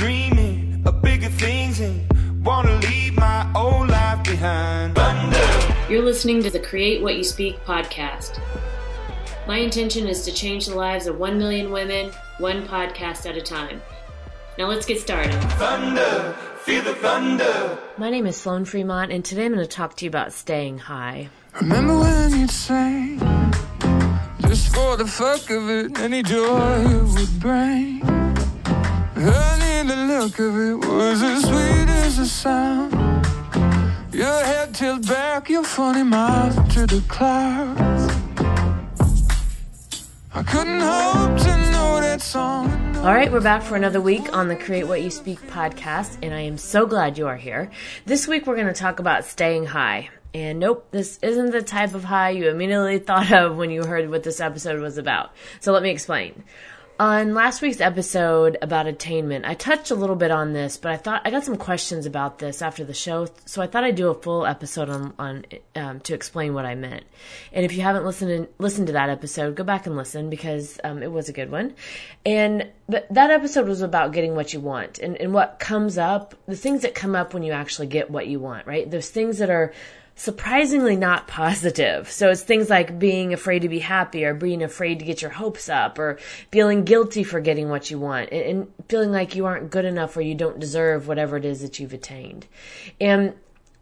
dreaming of bigger things and wanna leave my old life behind. Thunder. You're listening to the Create What You Speak podcast. My intention is to change the lives of 1 million women, one podcast at a time. Now let's get started. Thunder, feel the thunder. My name is Sloan Fremont, and today I'm going to talk to you about staying high. Remember when you'd say, just for the fuck of it, any joy it would bring. Honey, the look of it was as sweet as the sound. Your head tilted back, your funny mouth to the clouds. I couldn't hope to know that song. All right, we're back for another week on the Create What You Speak podcast, and I am so glad you are here. This week we're going to talk about staying high. And nope, this isn't the type of high you immediately thought of when you heard what this episode was about. So let me explain. On last week's episode about attainment, I touched a little bit on this, but I thought I got some questions about this after the show, so I thought I'd do a full episode on on um, to explain what I meant. And if you haven't listened listened to that episode, go back and listen because um, it was a good one. And that episode was about getting what you want and, and what comes up, the things that come up when you actually get what you want, right? Those things that are surprisingly not positive. So it's things like being afraid to be happy or being afraid to get your hopes up or feeling guilty for getting what you want and, feeling like you aren't good enough or you don't deserve whatever it is that you've attained. And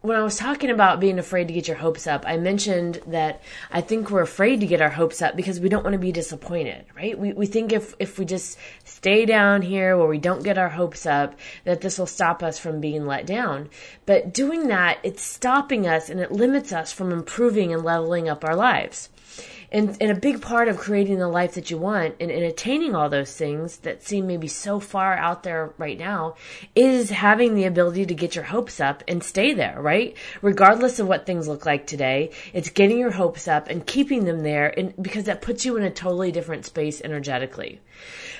when I was talking about being afraid to get your hopes up, I mentioned that I think we're afraid to get our hopes up because we don't want to be disappointed, right? We, we think if, if we just stay down here where we don't get our hopes up, that this will stop us from being let down. But doing that, it's stopping us and it limits us from improving and leveling up our lives. And, and a big part of creating the life that you want and, and attaining all those things that seem maybe so far out there right now is having the ability to get your hopes up and stay there, right? Regardless of what things look like today, it's getting your hopes up and keeping them there and because that puts you in a totally different space energetically.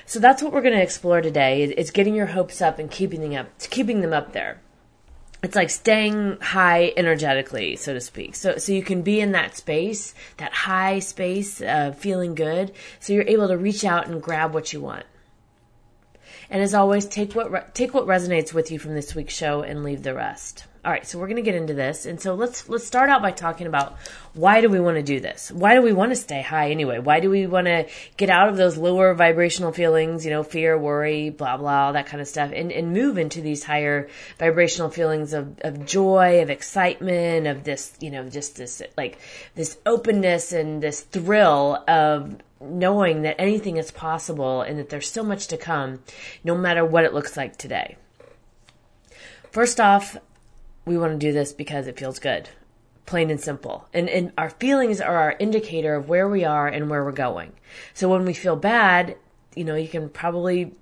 So that's what we're going to explore today. is getting your hopes up and keeping them up, keeping them up there it's like staying high energetically, so to speak. So, so you can be in that space, that high space, feeling good. So you're able to reach out and grab what you want. And as always, take what re- take what resonates with you from this week's show and leave the rest. All right, so we're going to get into this. And so let's let's start out by talking about why do we want to do this? Why do we want to stay high anyway? Why do we want to get out of those lower vibrational feelings, you know, fear, worry, blah blah, all that kind of stuff and and move into these higher vibrational feelings of of joy, of excitement, of this, you know, just this like this openness and this thrill of knowing that anything is possible and that there's so much to come no matter what it looks like today. First off, we want to do this because it feels good. Plain and simple. And, and our feelings are our indicator of where we are and where we're going. So when we feel bad, you know, you can probably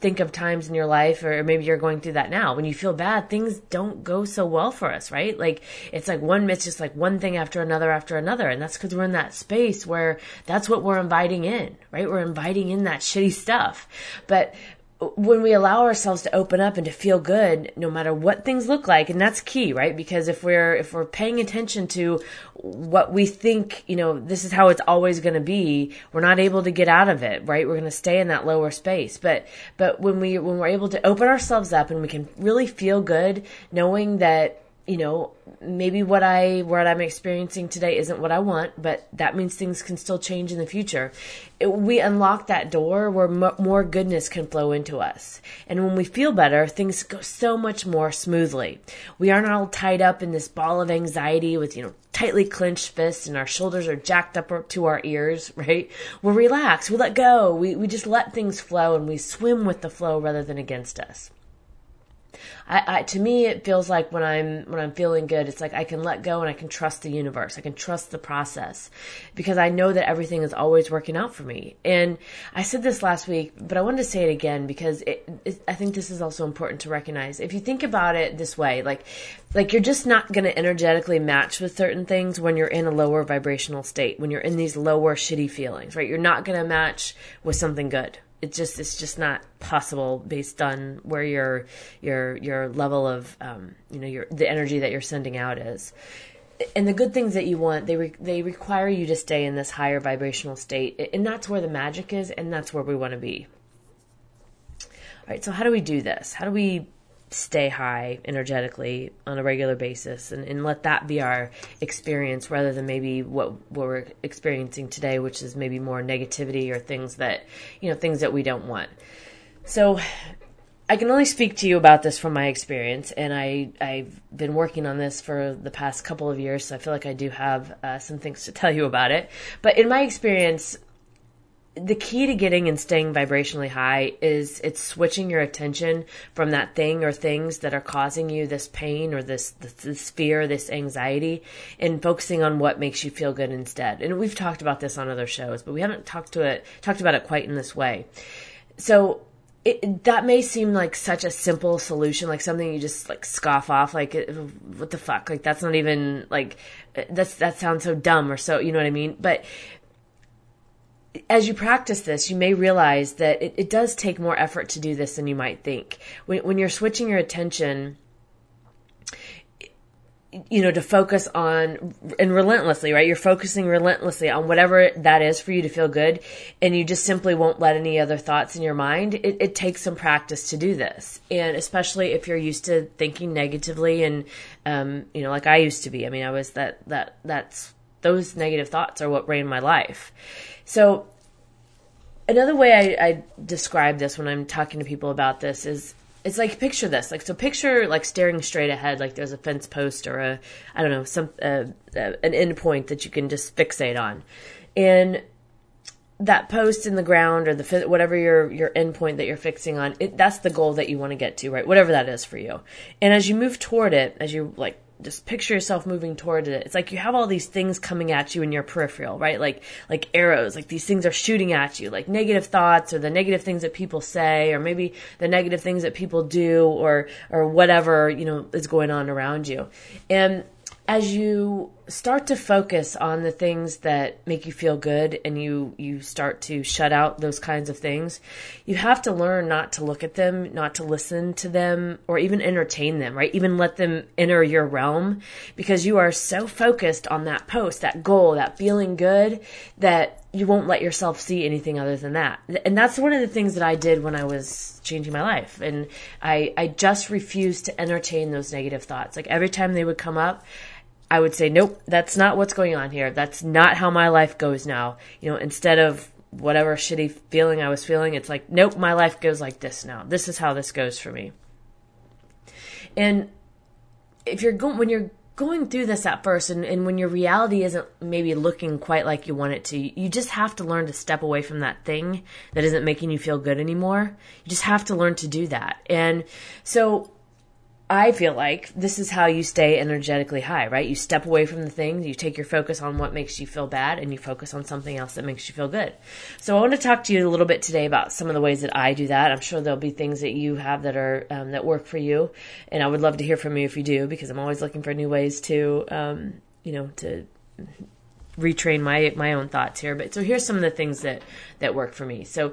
think of times in your life, or maybe you're going through that now. When you feel bad, things don't go so well for us, right? Like it's like one, it's just like one thing after another after another. And that's because we're in that space where that's what we're inviting in, right? We're inviting in that shitty stuff. But when we allow ourselves to open up and to feel good no matter what things look like and that's key right? Because if we're if we're paying attention to what we think you know this is how it's always going to be we're not able to get out of it right? We're going to stay in that lower space. But but when we when we're able to open ourselves up and we can really feel good knowing that you know, maybe what I what I'm experiencing today isn't what I want, but that means things can still change in the future. It, we unlock that door where m- more goodness can flow into us, and when we feel better, things go so much more smoothly. We aren't all tied up in this ball of anxiety with you know tightly clenched fists and our shoulders are jacked up to our ears, right? We're relaxed. We let go. We we just let things flow and we swim with the flow rather than against us. I, I, to me it feels like when I'm when I'm feeling good, it's like I can let go and I can trust the universe. I can trust the process because I know that everything is always working out for me. And I said this last week, but I wanted to say it again because it, it, I think this is also important to recognize. If you think about it this way, like like you're just not going to energetically match with certain things when you're in a lower vibrational state, when you're in these lower shitty feelings, right? You're not going to match with something good it just it's just not possible based on where your your your level of um, you know your the energy that you're sending out is and the good things that you want they re- they require you to stay in this higher vibrational state and that's where the magic is and that's where we want to be all right So how do we do this? How do we stay high energetically on a regular basis and, and let that be our experience rather than maybe what, what we're experiencing today, which is maybe more negativity or things that, you know, things that we don't want. So I can only speak to you about this from my experience, and I I've been working on this for the past couple of years, so I feel like I do have uh, some things to tell you about it. But in my experience, the key to getting and staying vibrationally high is it's switching your attention from that thing or things that are causing you this pain or this, this, this fear, this anxiety, and focusing on what makes you feel good instead. And we've talked about this on other shows, but we haven't talked to it talked about it quite in this way. So it, that may seem like such a simple solution, like something you just like scoff off, like uh, what the fuck, like that's not even like uh, that's that sounds so dumb or so, you know what I mean? But as you practice this, you may realize that it, it, does take more effort to do this than you might think. When, when you're switching your attention, you know, to focus on and relentlessly, right? You're focusing relentlessly on whatever that is for you to feel good, and you just simply won't let any other thoughts in your mind. It, it takes some practice to do this, and especially if you're used to thinking negatively, and um, you know, like I used to be. I mean, I was that that that's those negative thoughts are what ran my life. So another way I, I describe this when I'm talking to people about this is it's like picture this. Like so picture like staring straight ahead like there's a fence post or a i don't know some uh, uh, an end point that you can just fixate on. And that post in the ground or the whatever your your end point that you're fixing on it, that's the goal that you want to get to right? Whatever that is for you. And as you move toward it as you like just picture yourself moving toward it. It's like you have all these things coming at you in your peripheral, right? Like like arrows, like these things are shooting at you, like negative thoughts or the negative things that people say or maybe the negative things that people do or or whatever, you know, is going on around you. And as you start to focus on the things that make you feel good and you you start to shut out those kinds of things you have to learn not to look at them not to listen to them or even entertain them right? Even let them enter your realm because you are so focused on that post that goal that feeling good that you won't let yourself see anything other than that. And that's one of the things that I did when I was changing my life. And I I just refused to entertain those negative thoughts. Like every time they would come up I would say, nope, that's not what's going on here. That's not how my life goes now. You know, instead of whatever shitty feeling I was feeling, it's like, nope, my life goes like this now. This is how this goes for me. And if you're going, when you're going through this at first and, and when your reality isn't maybe looking quite like you want it to, you just have to learn to step away from that thing that isn't making you feel good anymore. You just have to learn to do that. And so I feel like this is how you stay energetically high, right? You step away from the things, you take your focus on what makes you feel bad, and you focus on something else that makes you feel good. So I want to talk to you a little bit today about some of the ways that I do that. I'm sure there'll be things that you have that are um, that work for you, and I would love to hear from you if you do, because I'm always looking for new ways to, um, you know, to retrain my my own thoughts here. But so here's some of the things that that work for me. So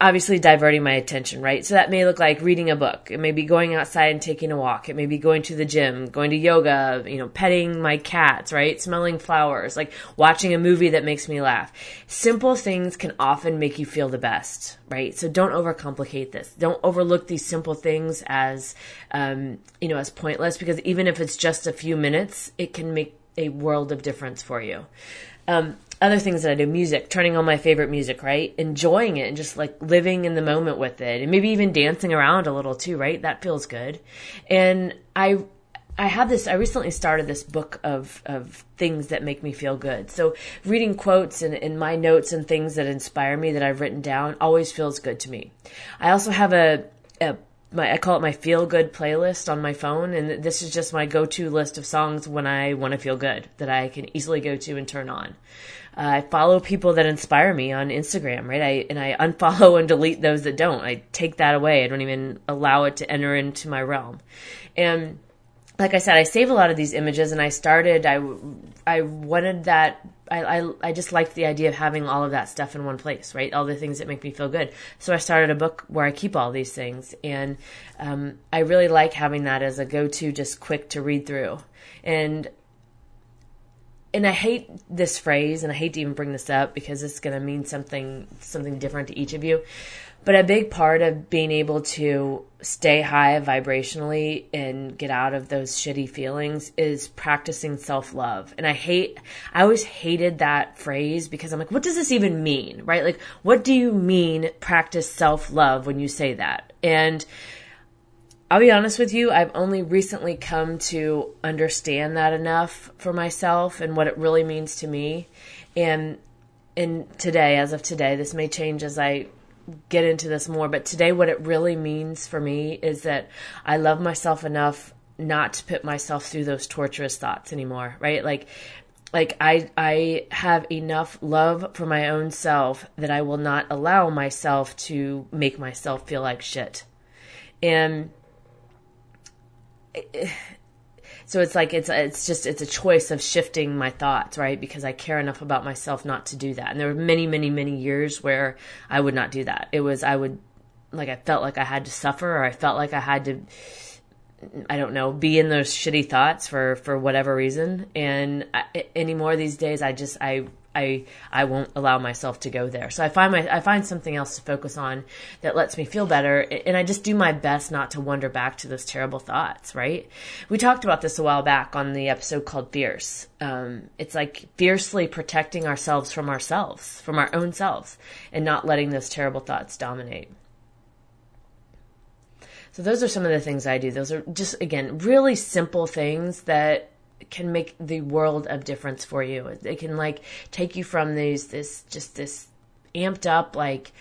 obviously diverting my attention, right? So that may look like reading a book. It may be going outside and taking a walk. It may be going to the gym, going to yoga, you know, petting my cats, right? Smelling flowers, like watching a movie that makes me laugh. Simple things can often make you feel the best, right? So don't overcomplicate this. Don't overlook these simple things as, um, you know, as pointless because even if it's just a few minutes, it can make a world of difference for you. Um, other things that I do, music, turning on my favorite music, right? Enjoying it and just like living in the moment with it and maybe even dancing around a little too, right? That feels good. And I, I have this, I recently started this book of, of things that make me feel good. So reading quotes and, and my notes and things that inspire me that I've written down always feels good to me. I also have a, a my I call it my feel good playlist on my phone, and this is just my go to list of songs when I want to feel good that I can easily go to and turn on. I follow people that inspire me on Instagram, right? I and I unfollow and delete those that don't. I take that away. I don't even allow it to enter into my realm. And like I said, I save a lot of these images, and I started. I I wanted that. I, I, I just liked the idea of having all of that stuff in one place, right? All the things that make me feel good. So I started a book where I keep all these things, and um, I really like having that as a go-to, just quick to read through. And and I hate this phrase, and I hate to even bring this up because it's going to mean something something different to each of you. But a big part of being able to stay high vibrationally and get out of those shitty feelings is practicing self love. And I hate, I always hated that phrase because I'm like, what does this even mean? Right? Like, what do you mean practice self love when you say that? And I'll be honest with you, I've only recently come to understand that enough for myself and what it really means to me. And and today, as of today, this may change as I get into this more, but today what it really means for me is that I love myself enough not to put myself through those torturous thoughts anymore, right? Like like I I have enough love for my own self that I will not allow myself to make myself feel like shit. And so it's like it's it's just it's a choice of shifting my thoughts right? Because i care enough about myself not to do that. And there were many many many years where i would not do that. It was i would like i felt like i had to suffer or i felt like i had to i don't know be in those shitty thoughts for for whatever reason. And I, anymore these days i just i I I won't allow myself to go there. So I find my I find something else to focus on that lets me feel better, and I just do my best not to wander back to those terrible thoughts. Right? We talked about this a while back on the episode called "Fierce." Um, it's like fiercely protecting ourselves from ourselves, from our own selves, and not letting those terrible thoughts dominate. So those are some of the things I do. Those are just again really simple things that can make the world of difference for you. It can like take you from these this just this amped up like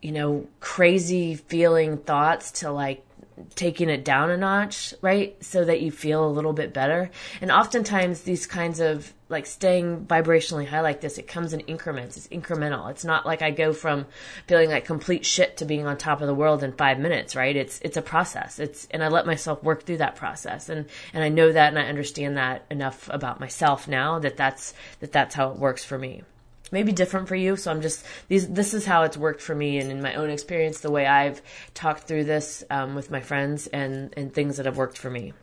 you know crazy feeling thoughts to like taking it down a notch, right? So that you feel a little bit better. And oftentimes these kinds of like staying vibrationally high like this, it comes in increments. It's incremental. It's not like I go from feeling like complete shit to being on top of the world in five minutes, right? It's, it's a process. It's, and I let myself work through that process. And, and I know that and I understand that enough about myself now that that's, that that's how it works for me maybe different for you. So I'm just these. This is how it's worked for me, and in my own experience, the way I've talked through this um, with my friends and and things that have worked for me.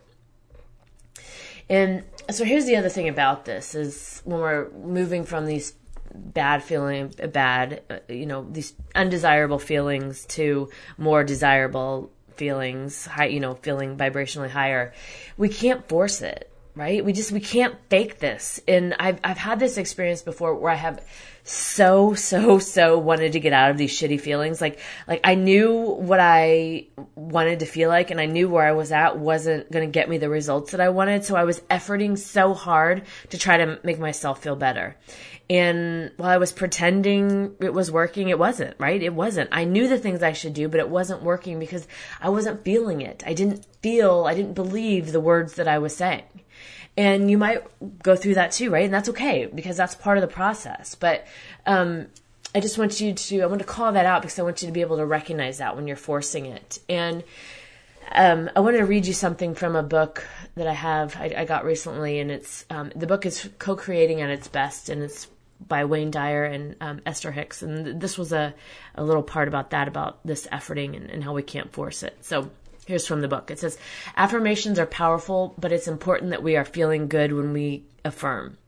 And so here's the other thing about this is when we're moving from these bad feeling, bad, uh, you know, these undesirable feelings to more desirable feelings, high, you know, feeling vibrationally higher, we can't force it right? We just we can't fake this. And I've I've had this experience before where I have so so so wanted to get out of these shitty feelings. Like like I knew what I wanted to feel like and I knew where I was at wasn't going to get me the results that I wanted, so I was efforting so hard to try to make myself feel better. And while I was pretending it was working, it wasn't, right? It wasn't. I knew the things I should do, but it wasn't working because I wasn't feeling it. I didn't feel, I didn't believe the words that I was saying. And you might go through that too, right? And that's okay because that's part of the process. But um, I just want you to, I want to call that out because I want you to be able to recognize that when you're forcing it. And um, I want to read you something from a book that I have, I, I got recently, and it's um, the book is Co Creating at Its Best, and it's by Wayne Dyer and um, Esther Hicks. And this was a, a little part about that, about this efforting and, and how we can't force it. So Here's from the book. It says, affirmations are powerful, but it's important that we are feeling good when we affirm.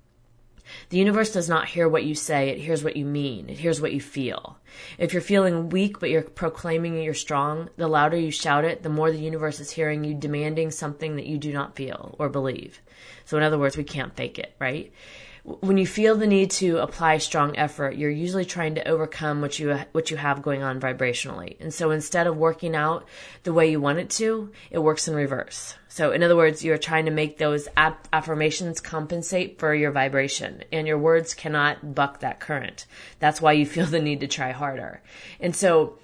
The universe does not hear what you say, it hears what you mean, it hears what you feel. If you're feeling weak but you're proclaiming you're strong, the louder you shout it, the more the universe is hearing you demanding something that you do not feel or believe. So, in other words, we can't fake it, right? When you feel the need to apply strong effort, you're usually trying to overcome what you what you have going on vibrationally. And so instead of working out the way you want it to, it works in reverse. So in other words, you're trying to make those affirmations compensate for your vibration, and your words cannot buck that current. That's why you feel the need to try harder. And so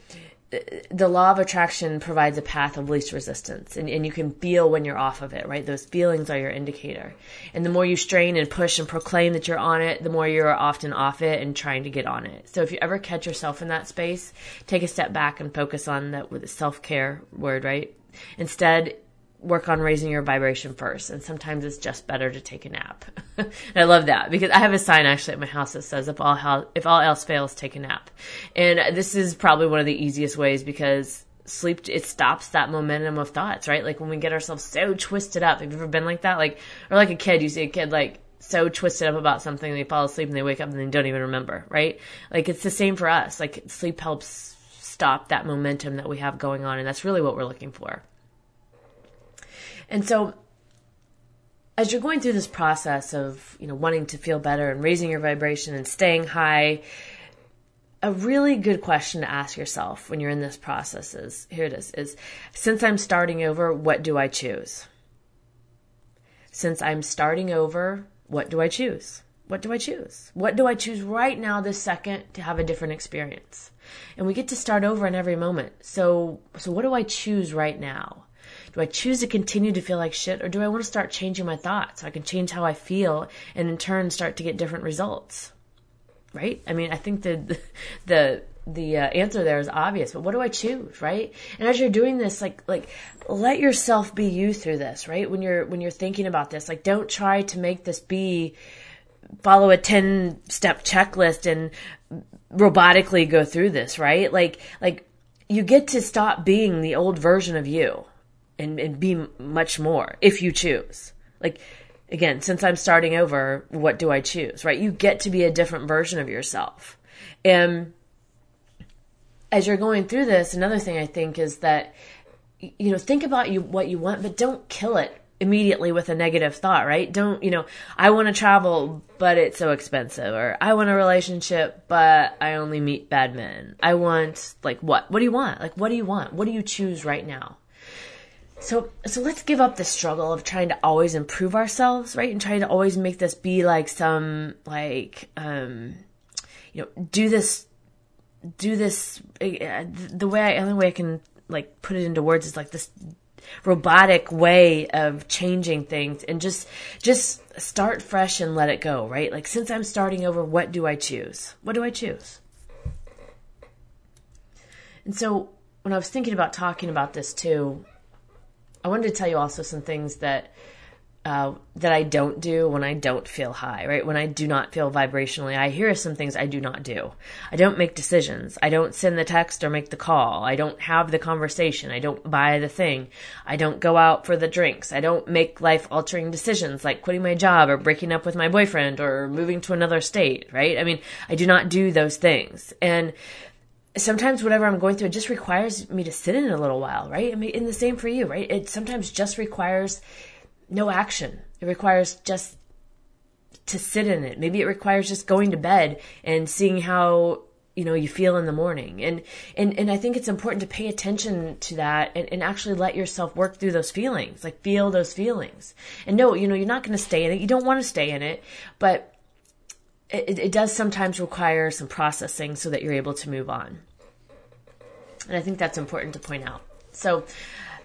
the law of attraction provides a path of least resistance and, and you can feel when you're off of it, right? Those feelings are your indicator. And the more you strain and push and proclaim that you're on it, the more you're often off it and trying to get on it. So if you ever catch yourself in that space, take a step back and focus on that with self care word, right? Instead, work on raising your vibration first. And sometimes it's just better to take a nap. I love that because I have a sign actually at my house that says if all if all else fails, take a nap. And this is probably one of the easiest ways because sleep it stops that momentum of thoughts, right? Like when we get ourselves so twisted up. Have you ever been like that? Like or like a kid, you see a kid like so twisted up about something they fall asleep and they wake up and they don't even remember, right? Like it's the same for us. Like sleep helps stop that momentum that we have going on. And that's really what we're looking for. And so, as you're going through this process of, you know, wanting to feel better and raising your vibration and staying high, a really good question to ask yourself when you're in this process is here it is is since I'm starting over, what do I choose? Since I'm starting over, what do I choose? What do I choose? What do I choose right now, this second, to have a different experience? And we get to start over in every moment. So, so what do I choose right now? Do I choose to continue to feel like shit or do I want to start changing my thoughts so I can change how I feel and in turn start to get different results? Right? I mean, I think the, the, the uh, answer there is obvious, but what do I choose, right? And as you're doing this, like, like, let yourself be you through this, right? When you're, when you're thinking about this, like, don't try to make this be, follow a 10 step checklist and robotically go through this, right? Like, like, you get to stop being the old version of you and, and be much more if you choose. Like, again, since I'm starting over, what do I choose, right? You get to be a different version of yourself. And, as you're going through this, another thing I think is that you know think about you what you want, but don't kill it immediately with a negative thought, right? Don't you know I want to travel, but it's so expensive, or I want a relationship, but I only meet bad men. I want like what? What do you want? Like what do you want? What do you choose right now? So, so let's give up the struggle of trying to always improve ourselves, right? And trying to always make this be like some, like, um, you know, do this do this uh, the way I, only way I can like put it into words is like this robotic way of changing things and just just start fresh and let it go right? Like since i'm starting over what do i choose? What do i choose? And so when i was thinking about talking about this too i wanted to tell you also some things that uh, that I don't do when I don't feel high, right? When I do not feel vibrationally, I hear some things I do not do. I don't make decisions. I don't send the text or make the call. I don't have the conversation. I don't buy the thing. I don't go out for the drinks. I don't make life altering decisions like quitting my job or breaking up with my boyfriend or moving to another state, right? I mean, I do not do those things. And sometimes whatever I'm going through, it just requires me to sit in it a little while, right? I mean, and the same for you, right? It sometimes just requires no action. It requires just to sit in it. Maybe it requires just going to bed and seeing how you know you feel in the morning and and and i think it's important to pay attention to that and, and actually let yourself work through those feelings like feel those feelings and no you know you're not going to stay in it you don't want to stay in it but it, it does sometimes require some processing so that you're able to move on and i think that's important to point out. So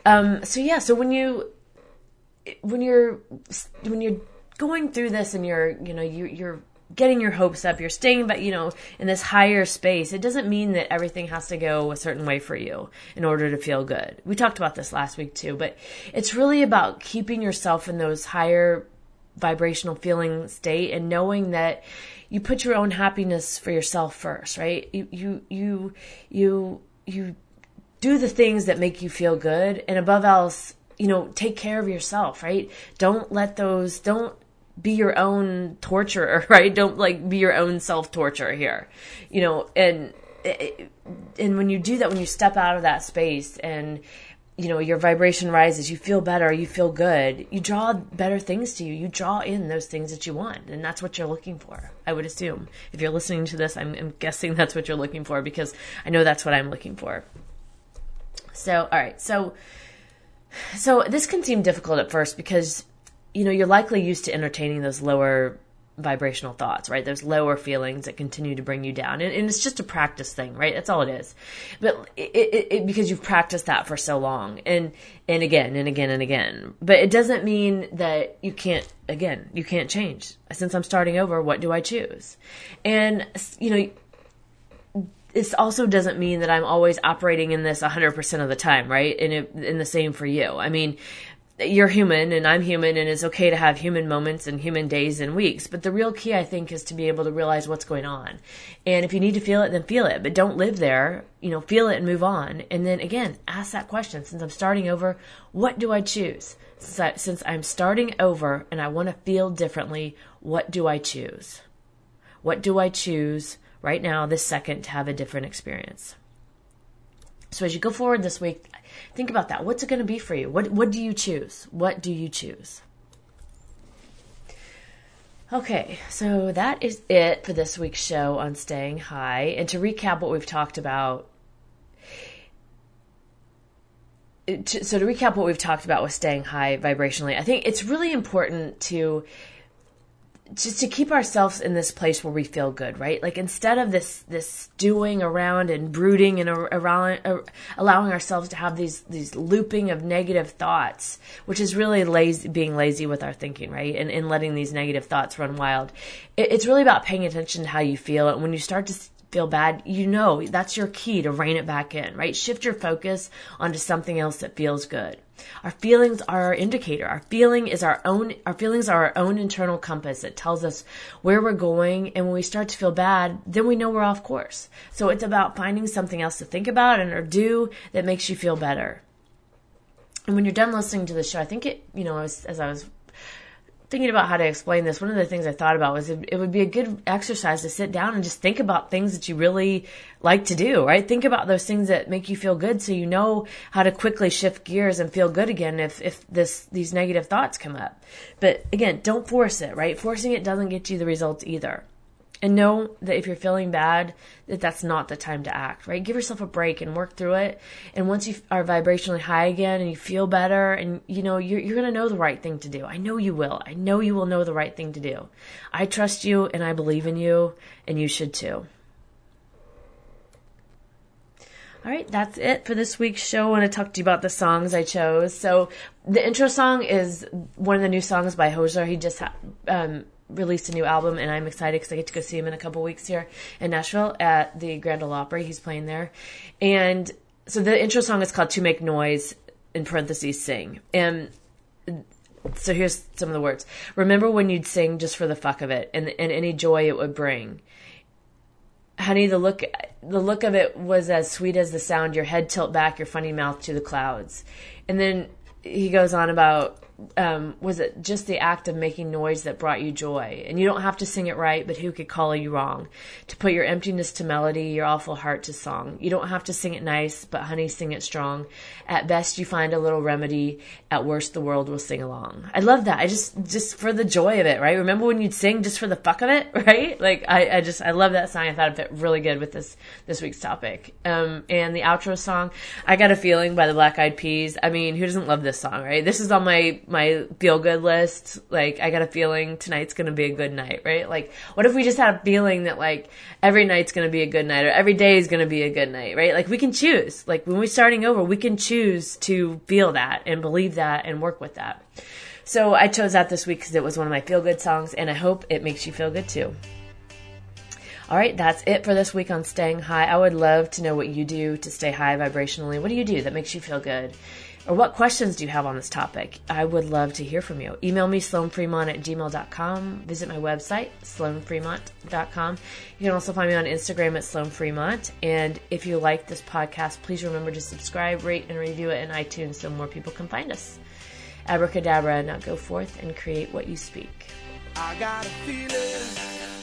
um so yeah so when you when you're when you're going through this and you're you know you you're getting your hopes up you're staying but you know in this higher space it doesn't mean that everything has to go a certain way for you in order to feel good. We talked about this last week too but it's really about keeping yourself in those higher vibrational feeling state and knowing that you put your own happiness for yourself first right? You you you you you do the things that make you feel good and above else you know, take care of yourself, right? Don't let those, don't be your own torturer, right? Don't like be your own self torture here, you know, and, and when you do that, when you step out of that space and, you know, your vibration rises, you feel better, you feel good, you draw better things to you. You draw in those things that you want. And that's what you're looking for, I would assume. If you're listening to this, I'm, I'm guessing that's what you're looking for because I know that's what I'm looking for. So, all right. So, so this can seem difficult at first because you know you're likely used to entertaining those lower vibrational thoughts, right? Those lower feelings that continue to bring you down, and, and it's just a practice thing, right? That's all it is. But it, it, it, because you've practiced that for so long, and and again and again and again. But it doesn't mean that you can't. Again, you can't change. Since I'm starting over, what do I choose? And you know this also doesn't mean that I'm always operating in this 100% of the time, right? And it, and the same for you. I mean, you're human and I'm human and it's okay to have human moments and human days and weeks. But the real key, I think, is to be able to realize what's going on. And if you need to feel it, then feel it, but don't live there. You know, feel it and move on. And then again, ask that question. Since I'm starting over, what do I choose? Since, I'm starting over and I want to feel differently, what do I choose? What do I choose? right now, this second, to have a different experience. So as you go forward this week, think about that. What's it going to be for you? What what do you choose? What do you choose? Okay, so that is it for this week's show on staying high. And to recap what we've talked about, so to recap what we've talked about with staying high vibrationally, I think it's really important to just to keep ourselves in this place where we feel good, right? Like instead of this this stewing around and brooding and around uh, allowing ourselves to have these these looping of negative thoughts, which is really lazy, being lazy with our thinking, right? And, and letting these negative thoughts run wild. It, it's really about paying attention to how you feel. And when you start to feel bad, you know that's your key to rein it back in, right? Shift your focus onto something else that feels good. Our feelings are our indicator. Our feeling is our own, our feelings are our own internal compass that tells us where we're going. And when we start to feel bad, then we know we're off course. So it's about finding something else to think about and or do that makes you feel better. And when you're done listening to the show, I think it, you know, as, as I was thinking about how to explain this, one of the things I thought about was it, it, would be a good exercise to sit down and just think about things that you really like to do, right? Think about those things that make you feel good so you know how to quickly shift gears and feel good again if, if this, these negative thoughts come up. But again, don't force it, right? Forcing it doesn't get you the results either and know that if you're feeling bad that that's not the time to act right give yourself a break and work through it and once you are vibrationally high again and you feel better and you know you're, you're going to know the right thing to do i know you will i know you will know the right thing to do i trust you and i believe in you and you should too all right, that's it for this week's show. I want to talk to you about the songs I chose. So, the intro song is one of the new songs by Hozier. He just ha- um, released a new album, and I'm excited because I get to go see him in a couple weeks here in Nashville at the Grand Ole Opry. He's playing there, and so the intro song is called "To Make Noise." In parentheses, sing. And so here's some of the words. Remember when you'd sing just for the fuck of it, and and any joy it would bring. Honey, the look the look of it was as sweet as the sound. Your head tilt back, your funny mouth to the clouds, and then he goes on about um, was it just the act of making noise that brought you joy? And you don't have to sing it right, but who could call you wrong? To put your emptiness to melody, your awful heart to song. You don't have to sing it nice, but honey, sing it strong. At best, you find a little remedy. At worst, the world will sing along. I love that. I just, just for the joy of it, right? Remember when you'd sing just for the fuck of it, right? Like, I, I just, I love that song. I thought it fit really good with this, this week's topic. Um, and the outro song, I Gotta Feeling by the Black Eyed Peas. I mean, who doesn't love this song, right? This is on my, my feel good list. Like, I got a feeling tonight's gonna be a good night, right? Like, what if we just had a feeling that like every night's gonna be a good night or every day is gonna be a good night, right? Like, we can choose. Like, when we're starting over, we can choose to feel that and believe that and work with that. So I chose that this week because it was one of my feel good songs and I hope it makes you feel good too. All right, that's it for this week on Staying High. I would love to know what you do to stay high vibrationally. What do you do that makes you feel good? or what questions do you have on this topic? I would love to hear from you. Email me, sloanfremont at gmail.com. Visit my website, sloanfremont.com. You can also find me on Instagram at sloanfremont. And if you like this podcast, please remember to subscribe, rate, and review it in iTunes so more people can find us. Abracadabra, now go forth and create what you speak. I got a feeling